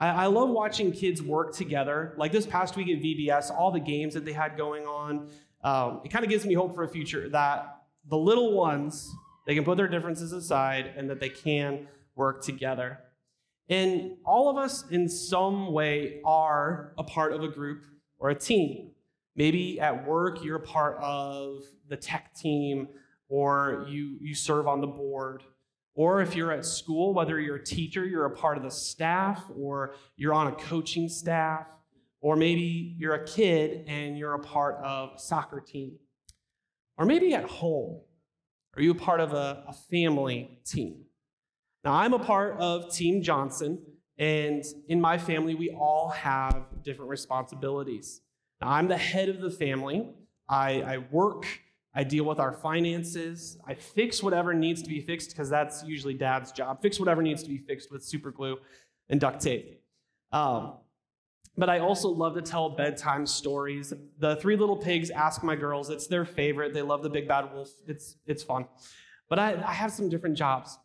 I, I love watching kids work together. Like this past week at VBS, all the games that they had going on, um, it kind of gives me hope for a future that the little ones, they can put their differences aside and that they can work together. And all of us, in some way, are a part of a group or a team. Maybe at work, you're a part of the tech team, or you, you serve on the board. Or if you're at school, whether you're a teacher, you're a part of the staff, or you're on a coaching staff, or maybe you're a kid and you're a part of a soccer team. Or maybe at home, are you a part of a, a family team? Now, I'm a part of Team Johnson, and in my family, we all have different responsibilities. Now, I'm the head of the family. I, I work, I deal with our finances, I fix whatever needs to be fixed, because that's usually dad's job. Fix whatever needs to be fixed with super glue and duct tape. Um, but I also love to tell bedtime stories. The Three Little Pigs ask my girls, it's their favorite. They love the Big Bad Wolf, it's, it's fun. But I, I have some different jobs.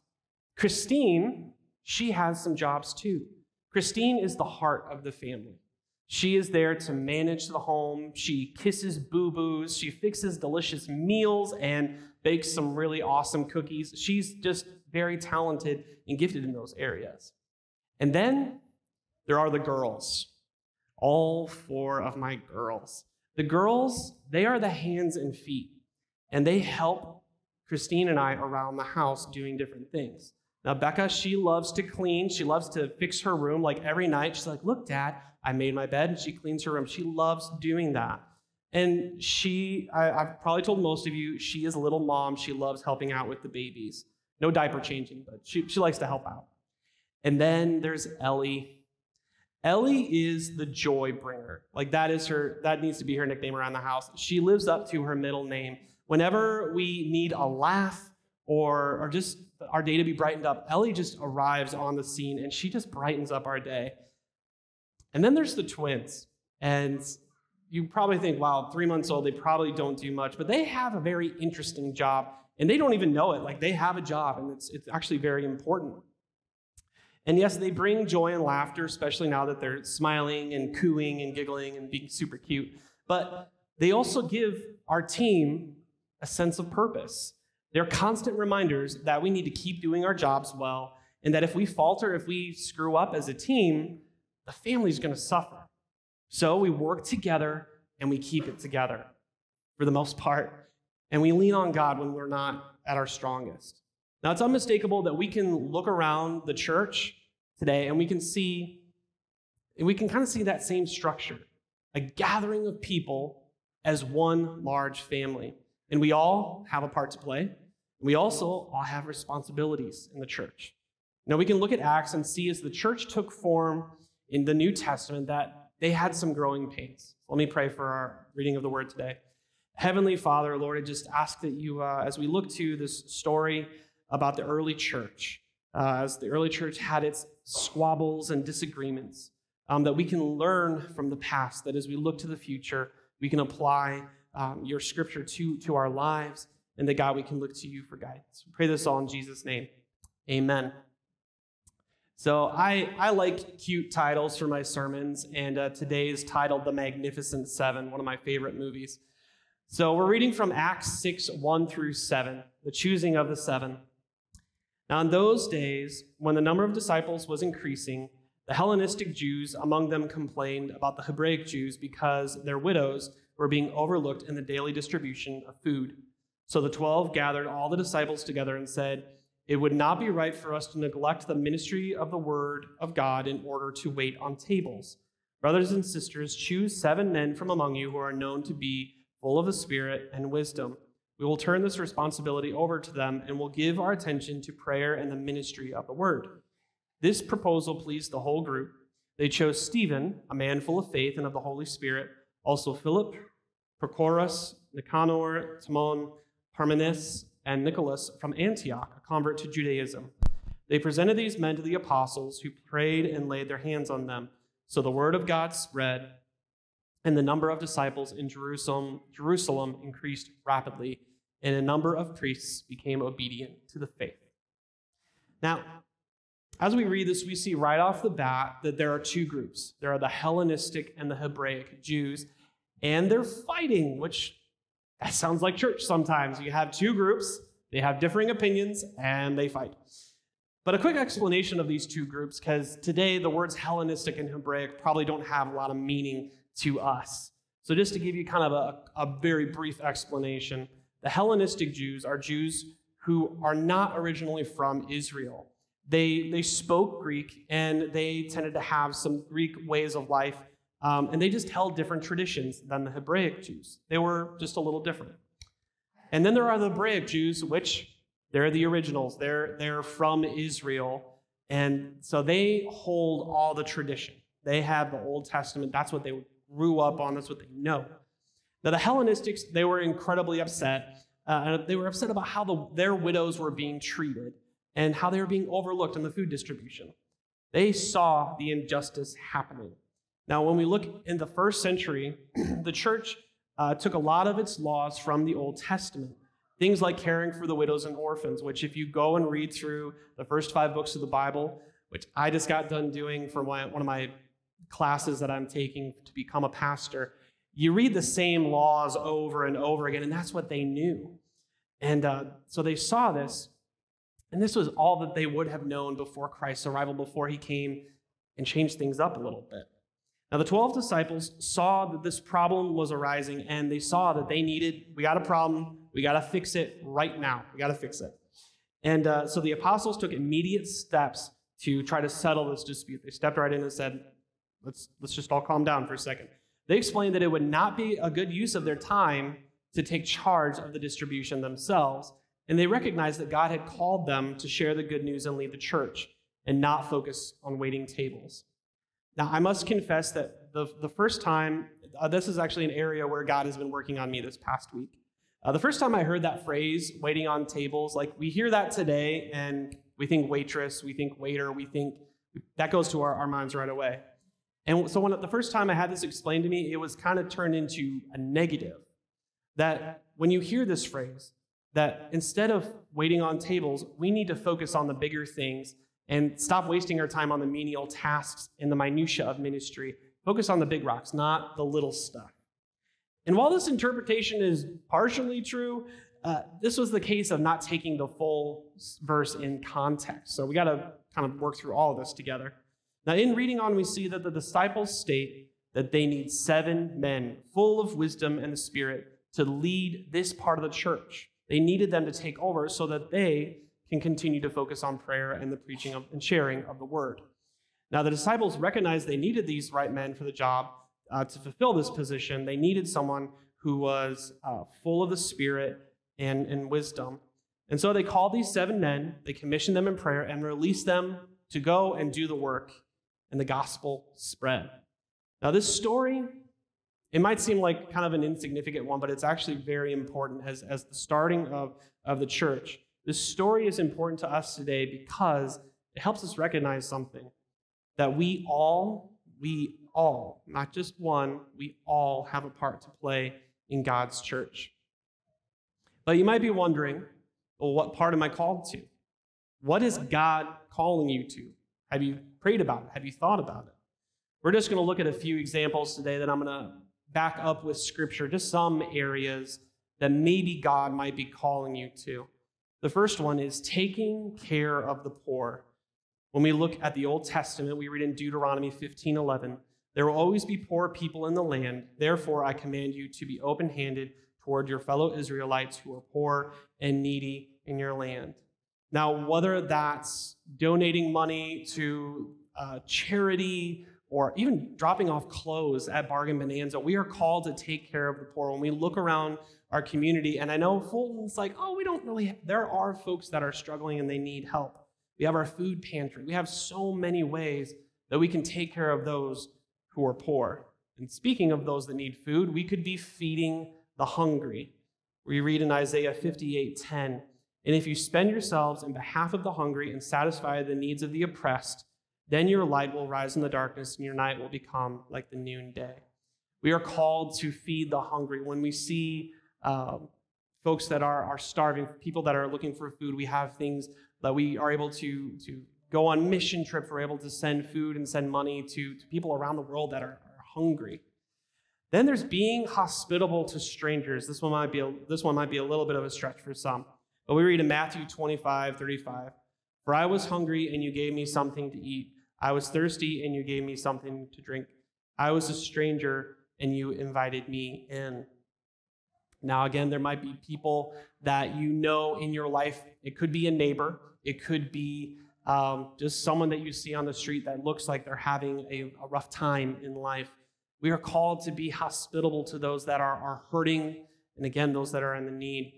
Christine, she has some jobs too. Christine is the heart of the family. She is there to manage the home. She kisses boo boos. She fixes delicious meals and bakes some really awesome cookies. She's just very talented and gifted in those areas. And then there are the girls, all four of my girls. The girls, they are the hands and feet, and they help Christine and I around the house doing different things. Now, Becca, she loves to clean. She loves to fix her room like every night. She's like, Look, Dad, I made my bed, and she cleans her room. She loves doing that. And she, I, have probably told most of you, she is a little mom. She loves helping out with the babies. No diaper changing, but she, she likes to help out. And then there's Ellie. Ellie is the joy bringer. Like that is her, that needs to be her nickname around the house. She lives up to her middle name. Whenever we need a laugh or, or just our day to be brightened up, Ellie just arrives on the scene and she just brightens up our day. And then there's the twins. And you probably think, wow, three months old, they probably don't do much, but they have a very interesting job and they don't even know it. Like they have a job and it's, it's actually very important. And yes, they bring joy and laughter, especially now that they're smiling and cooing and giggling and being super cute. But they also give our team a sense of purpose. They're constant reminders that we need to keep doing our jobs well, and that if we falter, if we screw up as a team, the family's going to suffer. So we work together and we keep it together for the most part, and we lean on God when we're not at our strongest. Now, it's unmistakable that we can look around the church today and we can see, and we can kind of see that same structure a gathering of people as one large family. And we all have a part to play. We also all have responsibilities in the church. Now, we can look at Acts and see as the church took form in the New Testament that they had some growing pains. Let me pray for our reading of the word today. Heavenly Father, Lord, I just ask that you, uh, as we look to this story about the early church, uh, as the early church had its squabbles and disagreements, um, that we can learn from the past, that as we look to the future, we can apply um, your scripture to, to our lives and that God, we can look to you for guidance. We pray this all in Jesus' name. Amen. So I, I like cute titles for my sermons, and uh, today is titled The Magnificent Seven, one of my favorite movies. So we're reading from Acts 6 1 through 7, the choosing of the seven. Now, in those days, when the number of disciples was increasing, the Hellenistic Jews among them complained about the Hebraic Jews because their widows were being overlooked in the daily distribution of food. So the twelve gathered all the disciples together and said, It would not be right for us to neglect the ministry of the word of God in order to wait on tables. Brothers and sisters, choose seven men from among you who are known to be full of the Spirit and wisdom. We will turn this responsibility over to them and will give our attention to prayer and the ministry of the word. This proposal pleased the whole group. They chose Stephen, a man full of faith and of the Holy Spirit, also Philip, Prochorus, Nicanor, Timon, Parmenas, and Nicholas from Antioch, a convert to Judaism. They presented these men to the apostles, who prayed and laid their hands on them. So the word of God spread, and the number of disciples in Jerusalem, Jerusalem increased rapidly, and a number of priests became obedient to the faith. Now, as we read this, we see right off the bat that there are two groups there are the Hellenistic and the Hebraic Jews, and they're fighting, which that sounds like church sometimes. You have two groups, they have differing opinions, and they fight. But a quick explanation of these two groups, because today the words Hellenistic and Hebraic probably don't have a lot of meaning to us. So, just to give you kind of a, a very brief explanation, the Hellenistic Jews are Jews who are not originally from Israel. They, they spoke Greek and they tended to have some Greek ways of life, um, and they just held different traditions than the Hebraic Jews. They were just a little different. And then there are the Hebraic Jews, which they're the originals. They're, they're from Israel. And so they hold all the tradition. They have the Old Testament. That's what they grew up on. That's what they know. Now, the Hellenistics, they were incredibly upset. Uh, they were upset about how the, their widows were being treated and how they were being overlooked in the food distribution. They saw the injustice happening. Now, when we look in the first century, the church uh, took a lot of its laws from the Old Testament. Things like caring for the widows and orphans, which, if you go and read through the first five books of the Bible, which I just got done doing for my, one of my classes that I'm taking to become a pastor, you read the same laws over and over again, and that's what they knew. And uh, so they saw this, and this was all that they would have known before Christ's arrival, before he came and changed things up a little bit. Now, the 12 disciples saw that this problem was arising, and they saw that they needed, we got a problem, we got to fix it right now. We got to fix it. And uh, so the apostles took immediate steps to try to settle this dispute. They stepped right in and said, let's, let's just all calm down for a second. They explained that it would not be a good use of their time to take charge of the distribution themselves. And they recognized that God had called them to share the good news and lead the church and not focus on waiting tables. Now, I must confess that the, the first time, uh, this is actually an area where God has been working on me this past week. Uh, the first time I heard that phrase, waiting on tables, like we hear that today and we think waitress, we think waiter, we think that goes to our, our minds right away. And so when the first time I had this explained to me, it was kind of turned into a negative. That when you hear this phrase, that instead of waiting on tables, we need to focus on the bigger things and stop wasting our time on the menial tasks and the minutia of ministry. Focus on the big rocks, not the little stuff. And while this interpretation is partially true, uh, this was the case of not taking the full verse in context. So we got to kind of work through all of this together. Now, in reading on, we see that the disciples state that they need seven men full of wisdom and the Spirit to lead this part of the church. They needed them to take over so that they can continue to focus on prayer and the preaching of, and sharing of the word. Now, the disciples recognized they needed these right men for the job, uh, to fulfill this position, they needed someone who was uh, full of the Spirit and, and wisdom. And so they called these seven men, they commissioned them in prayer, and released them to go and do the work, and the gospel spread. Now, this story, it might seem like kind of an insignificant one, but it's actually very important as, as the starting of, of the church. This story is important to us today because it helps us recognize something that we all, we all, not just one, we all have a part to play in God's church. But you might be wondering, well, what part am I called to? What is God calling you to? Have you prayed about it? Have you thought about it? We're just going to look at a few examples today that I'm going to back up with scripture, just some areas that maybe God might be calling you to. The first one is taking care of the poor. When we look at the Old Testament, we read in Deuteronomy 15 11, there will always be poor people in the land. Therefore, I command you to be open handed toward your fellow Israelites who are poor and needy in your land. Now, whether that's donating money to uh, charity or even dropping off clothes at Bargain Bonanza, we are called to take care of the poor. When we look around our community, and I know Fulton's like, oh, we don't really, have, there are folks that are struggling and they need help. We have our food pantry. We have so many ways that we can take care of those who are poor. And speaking of those that need food, we could be feeding the hungry. We read in Isaiah 58:10, and if you spend yourselves in behalf of the hungry and satisfy the needs of the oppressed, then your light will rise in the darkness and your night will become like the noonday. We are called to feed the hungry. When we see um, folks that are, are starving, people that are looking for food, we have things that we are able to, to go on mission trips. We're able to send food and send money to, to people around the world that are, are hungry. Then there's being hospitable to strangers. This one might be a, this one might be a little bit of a stretch for some. But we read in Matthew 25, 35. For I was hungry and you gave me something to eat. I was thirsty and you gave me something to drink. I was a stranger and you invited me in. Now, again, there might be people that you know in your life. It could be a neighbor, it could be um, just someone that you see on the street that looks like they're having a, a rough time in life. We are called to be hospitable to those that are, are hurting, and again, those that are in the need.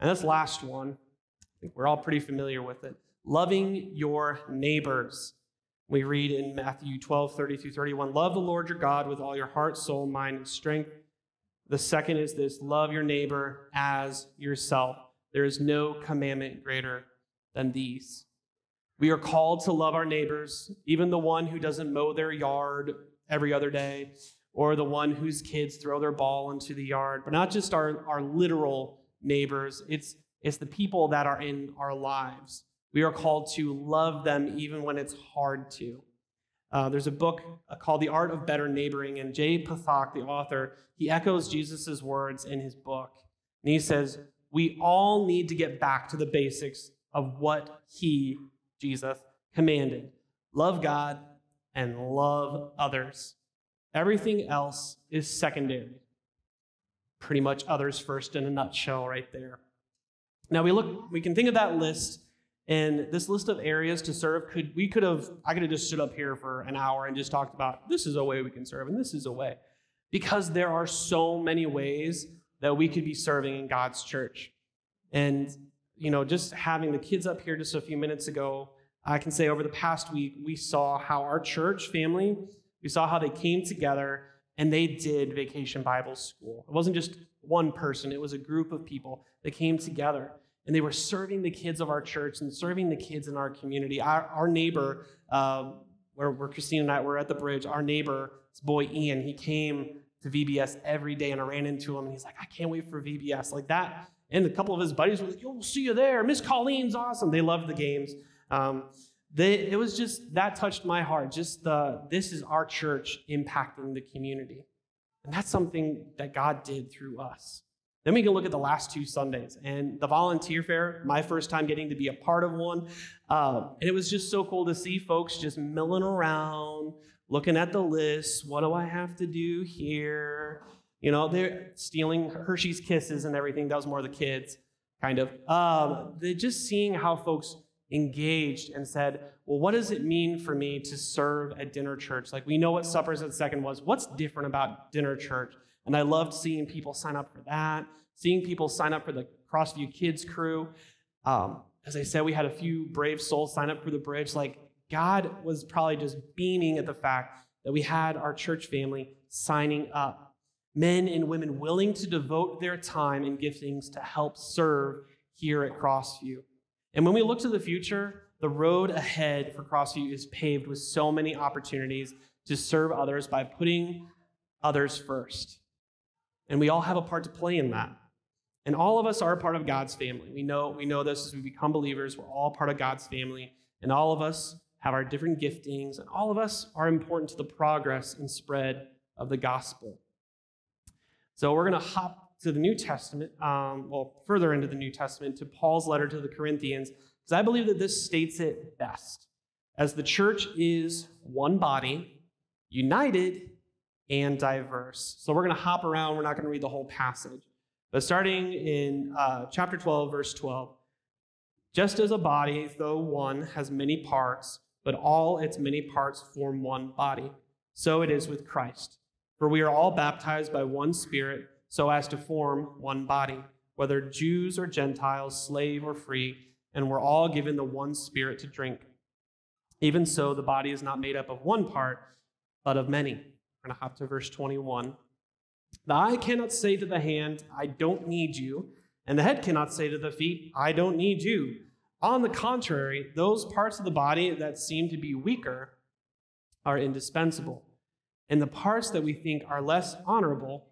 And this last one, I think we're all pretty familiar with it loving your neighbors. We read in Matthew 12, 30 through 31, love the Lord your God with all your heart, soul, mind, and strength. The second is this love your neighbor as yourself. There is no commandment greater than these. We are called to love our neighbors, even the one who doesn't mow their yard every other day, or the one whose kids throw their ball into the yard, but not just our, our literal neighbors. It's, it's the people that are in our lives. We are called to love them even when it's hard to. Uh, there's a book uh, called The Art of Better Neighboring, and Jay Pathak, the author, he echoes Jesus' words in his book. And he says, We all need to get back to the basics of what he, Jesus, commanded love God and love others. Everything else is secondary. Pretty much others first in a nutshell, right there. Now we look, we can think of that list and this list of areas to serve could we could have I could have just stood up here for an hour and just talked about this is a way we can serve and this is a way. Because there are so many ways that we could be serving in God's church. And you know, just having the kids up here just a few minutes ago, I can say over the past week we saw how our church family, we saw how they came together and they did vacation Bible school. It wasn't just one person, it was a group of people that came together and they were serving the kids of our church and serving the kids in our community. Our, our neighbor, uh, where, where Christine and I were at the bridge, our neighbor, his boy Ian, he came to VBS every day, and I ran into him, and he's like, I can't wait for VBS. Like that. And a couple of his buddies were like, Yo, we'll see you there. Miss Colleen's awesome. They loved the games. Um, they, it was just, that touched my heart. Just the, this is our church impacting the community. And that's something that God did through us. Then we can look at the last two Sundays and the volunteer fair, my first time getting to be a part of one. Um, and it was just so cool to see folks just milling around, looking at the list. What do I have to do here? You know, they're stealing Hershey's kisses and everything. That was more the kids, kind of. Um, they're just seeing how folks engaged and said, well, what does it mean for me to serve at dinner church? Like, we know what suppers at second was. What's different about dinner church? And I loved seeing people sign up for that, seeing people sign up for the Crossview Kids crew. Um, as I said, we had a few brave souls sign up for the bridge. Like, God was probably just beaming at the fact that we had our church family signing up. Men and women willing to devote their time and giftings to help serve here at Crossview. And when we look to the future, the road ahead for Crossview is paved with so many opportunities to serve others by putting others first. And we all have a part to play in that. And all of us are a part of God's family. We know, we know this as we become believers. We're all part of God's family. And all of us have our different giftings, and all of us are important to the progress and spread of the gospel. So we're going to hop to the New Testament, um, well, further into the New Testament, to Paul's letter to the Corinthians, because I believe that this states it best. As the church is one body, united and diverse. So we're going to hop around. We're not going to read the whole passage. But starting in uh, chapter 12, verse 12, just as a body, though one, has many parts, but all its many parts form one body, so it is with Christ. For we are all baptized by one Spirit, so as to form one body, whether Jews or Gentiles, slave or free, and we're all given the one Spirit to drink. Even so, the body is not made up of one part, but of many. Going to hop to verse 21. The eye cannot say to the hand, I don't need you, and the head cannot say to the feet, I don't need you. On the contrary, those parts of the body that seem to be weaker are indispensable. And the parts that we think are less honorable,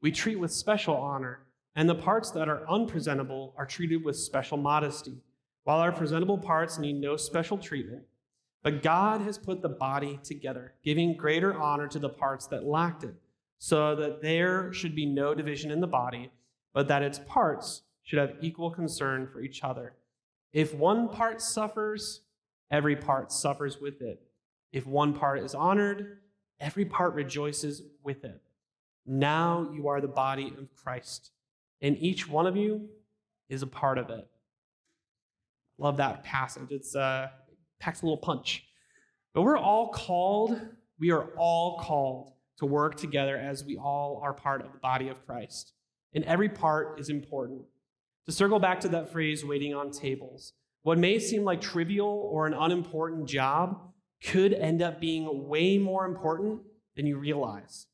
we treat with special honor. And the parts that are unpresentable are treated with special modesty. While our presentable parts need no special treatment, But God has put the body together, giving greater honor to the parts that lacked it, so that there should be no division in the body, but that its parts should have equal concern for each other. If one part suffers, every part suffers with it. If one part is honored, every part rejoices with it. Now you are the body of Christ, and each one of you is a part of it. Love that passage. It's uh, packs a little punch. But we're all called, we are all called to work together as we all are part of the body of Christ. And every part is important. To circle back to that phrase, waiting on tables, what may seem like trivial or an unimportant job could end up being way more important than you realize.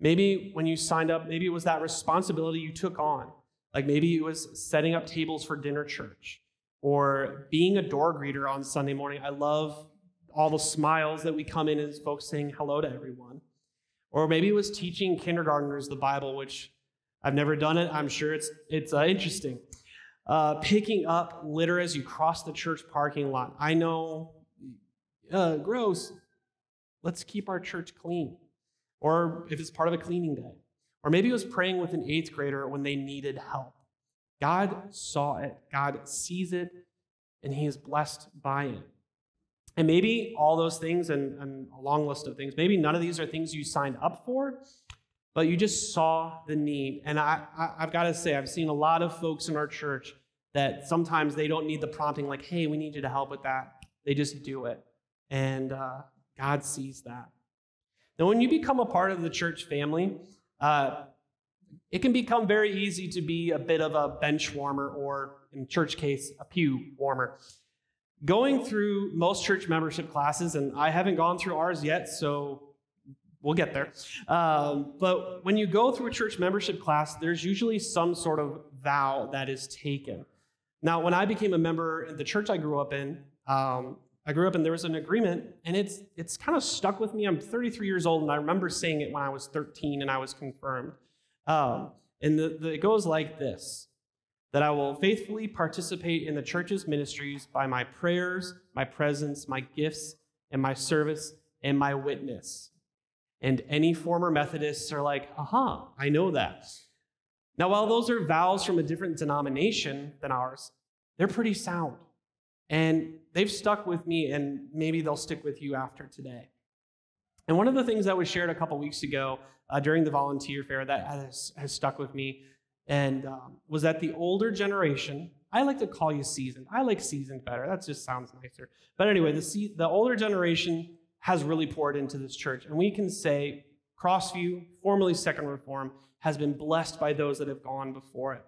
Maybe when you signed up, maybe it was that responsibility you took on. Like maybe it was setting up tables for dinner church or being a door greeter on Sunday morning. I love all the smiles that we come in as folks saying hello to everyone. Or maybe it was teaching kindergartners the Bible, which I've never done it. I'm sure it's, it's uh, interesting. Uh, picking up litter as you cross the church parking lot. I know, uh, gross. Let's keep our church clean. Or if it's part of a cleaning day. Or maybe it was praying with an eighth grader when they needed help. God saw it, God sees it, and He is blessed by it. And maybe all those things and, and, a long list of things, maybe none of these are things you signed up for, but you just saw the need. And I, I, have got to say, I've seen a lot of folks in our church that sometimes they don't need the prompting, like, hey, we need you to help with that. They just do it. And uh, God sees that. Now, when you become a part of the church family, uh, it can become very easy to be a bit of a bench warmer, or in church case, a pew warmer. Going through most church membership classes, and I haven't gone through ours yet, so we'll get there. Um, but when you go through a church membership class, there's usually some sort of vow that is taken. Now, when I became a member in the church I grew up in, um, I grew up and there was an agreement, and it's it's kind of stuck with me. I'm 33 years old, and I remember saying it when I was 13 and I was confirmed. Um, and the, the, it goes like this that I will faithfully participate in the church's ministries by my prayers, my presence, my gifts, and my service, and my witness. And any former Methodists are like, aha, I know that. Now, while those are vows from a different denomination than ours, they're pretty sound. And they've stuck with me, and maybe they'll stick with you after today. And one of the things that was shared a couple weeks ago uh, during the volunteer fair that has, has stuck with me. And um, was that the older generation. I like to call you seasoned. I like seasoned better. That just sounds nicer. But anyway the, the older generation has really poured into this church. And we can say crossview formerly second reform has been blessed by those that have gone before it.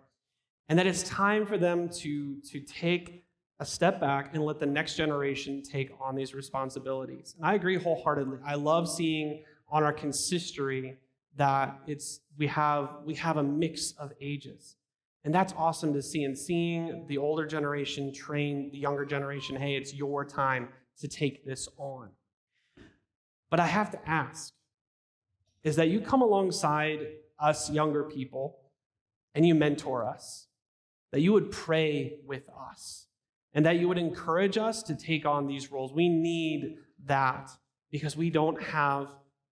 And that it's time for them to, to take a step back and let the next generation take on these responsibilities. And i agree wholeheartedly. I love seeing on our consistory that it's we have we have a mix of ages. And that's awesome to see and seeing the older generation train the younger generation hey it's your time to take this on. But i have to ask is that you come alongside us younger people and you mentor us that you would pray with us and that you would encourage us to take on these roles? We need that because we don't have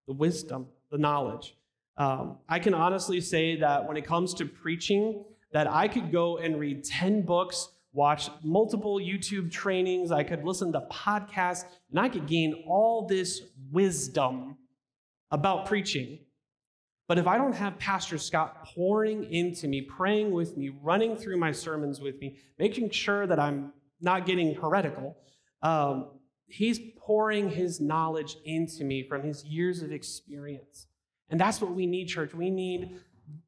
the wisdom the knowledge um, I can honestly say that when it comes to preaching, that I could go and read 10 books, watch multiple YouTube trainings, I could listen to podcasts, and I could gain all this wisdom about preaching. But if I don't have Pastor Scott pouring into me, praying with me, running through my sermons with me, making sure that I'm not getting heretical, um, he's pouring his knowledge into me from his years of experience. And that's what we need, church. We need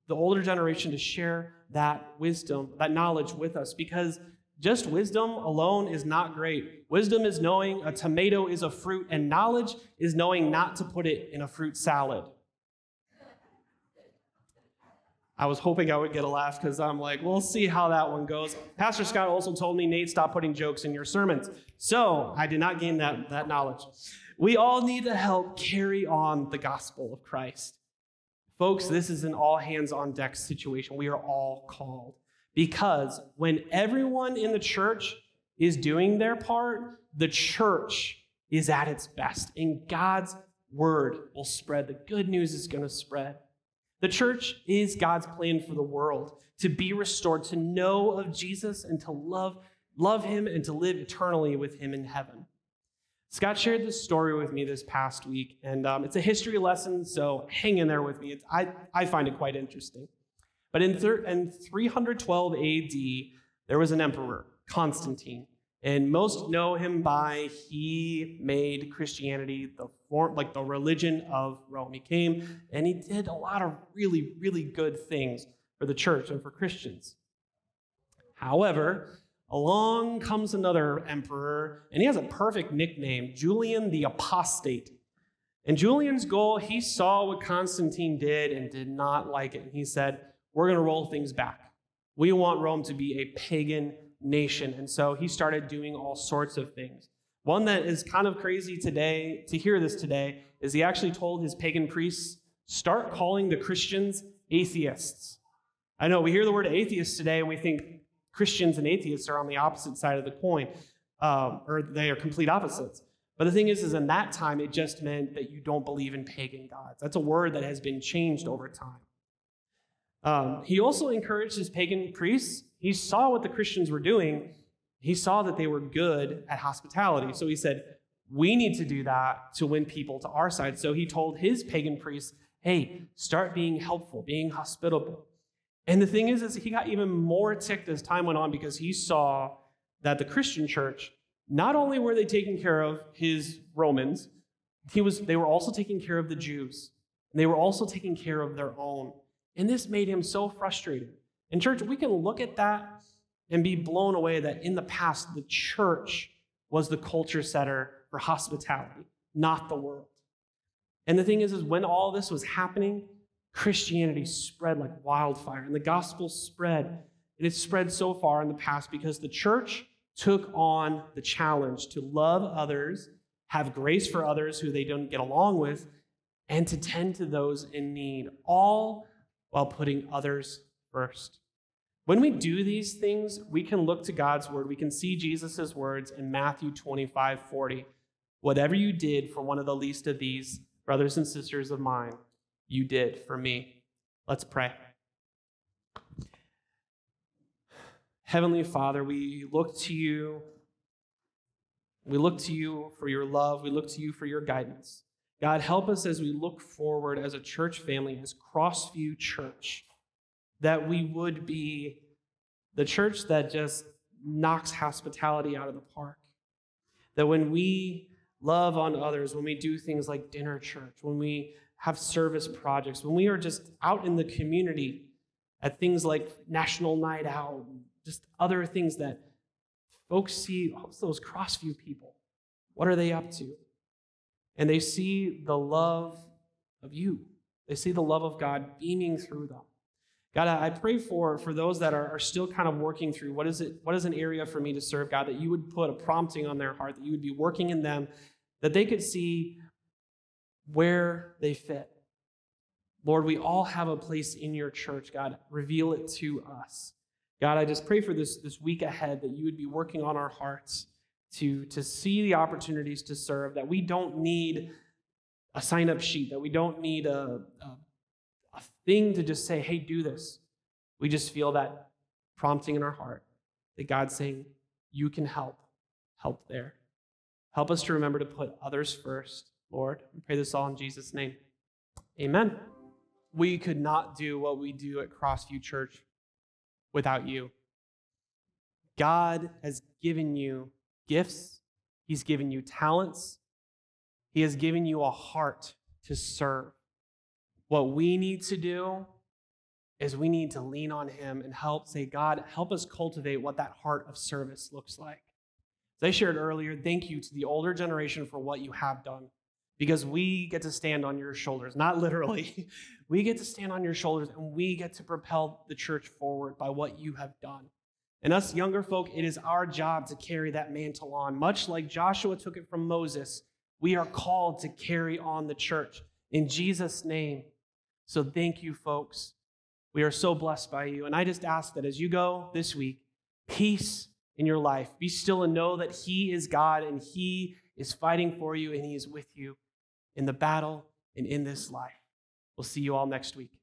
the older generation to share that wisdom, that knowledge with us because just wisdom alone is not great. Wisdom is knowing a tomato is a fruit, and knowledge is knowing not to put it in a fruit salad. I was hoping I would get a laugh because I'm like, we'll see how that one goes. Pastor Scott also told me, Nate, stop putting jokes in your sermons. So I did not gain that, that knowledge. We all need to help carry on the gospel of Christ. Folks, this is an all hands on deck situation. We are all called because when everyone in the church is doing their part, the church is at its best, and God's word will spread. The good news is going to spread. The church is God's plan for the world to be restored, to know of Jesus and to love, love him and to live eternally with him in heaven. Scott shared this story with me this past week, and um, it's a history lesson, so hang in there with me. It's, I, I find it quite interesting. But in, thir- in 312 AD, there was an emperor, Constantine, and most know him by he made Christianity the form, like the religion of Rome. He came and he did a lot of really, really good things for the church and for Christians. However, along comes another emperor, and he has a perfect nickname Julian the Apostate. And Julian's goal, he saw what Constantine did and did not like it. And he said, We're going to roll things back. We want Rome to be a pagan nation. And so he started doing all sorts of things. One that is kind of crazy today, to hear this today, is he actually told his pagan priests, start calling the Christians atheists. I know we hear the word atheist today and we think Christians and atheists are on the opposite side of the coin, um, or they are complete opposites. But the thing is, is in that time, it just meant that you don't believe in pagan gods. That's a word that has been changed over time. Um, he also encouraged his pagan priests. He saw what the Christians were doing. He saw that they were good at hospitality. So he said, We need to do that to win people to our side. So he told his pagan priests, Hey, start being helpful, being hospitable. And the thing is, is he got even more ticked as time went on because he saw that the Christian church, not only were they taking care of his Romans, he was, they were also taking care of the Jews. And they were also taking care of their own. And this made him so frustrated. In church, we can look at that and be blown away that in the past, the church was the culture setter for hospitality, not the world. And the thing is, is when all this was happening, Christianity spread like wildfire, and the gospel spread. And it spread so far in the past because the church took on the challenge to love others, have grace for others who they don't get along with, and to tend to those in need, all while putting others first. When we do these things, we can look to God's word. We can see Jesus' words in Matthew 25 40. Whatever you did for one of the least of these brothers and sisters of mine, you did for me. Let's pray. Heavenly Father, we look to you. We look to you for your love. We look to you for your guidance. God, help us as we look forward as a church family, as Crossview Church, that we would be the church that just knocks hospitality out of the park. That when we love on others, when we do things like dinner church, when we have service projects, when we are just out in the community at things like National Night Out, just other things that folks see, oh, those Crossview people. What are they up to? And they see the love of you. They see the love of God beaming through them. God, I pray for, for those that are, are still kind of working through what is it, what is an area for me to serve, God, that you would put a prompting on their heart, that you would be working in them, that they could see where they fit. Lord, we all have a place in your church. God, reveal it to us. God, I just pray for this, this week ahead that you would be working on our hearts to, to see the opportunities to serve, that we don't need a sign up sheet, that we don't need a, a a thing to just say, hey, do this. We just feel that prompting in our heart that God's saying, you can help. Help there. Help us to remember to put others first, Lord. We pray this all in Jesus' name. Amen. We could not do what we do at Crossview Church without you. God has given you gifts, He's given you talents, He has given you a heart to serve. What we need to do is we need to lean on Him and help say, God, help us cultivate what that heart of service looks like. As I shared earlier, thank you to the older generation for what you have done because we get to stand on your shoulders, not literally. we get to stand on your shoulders and we get to propel the church forward by what you have done. And us younger folk, it is our job to carry that mantle on. Much like Joshua took it from Moses, we are called to carry on the church. In Jesus' name, so thank you, folks. We are so blessed by you. And I just ask that as you go this week, peace in your life. Be still and know that He is God and He is fighting for you and he is with you in the battle and in this life. We'll see you all next week.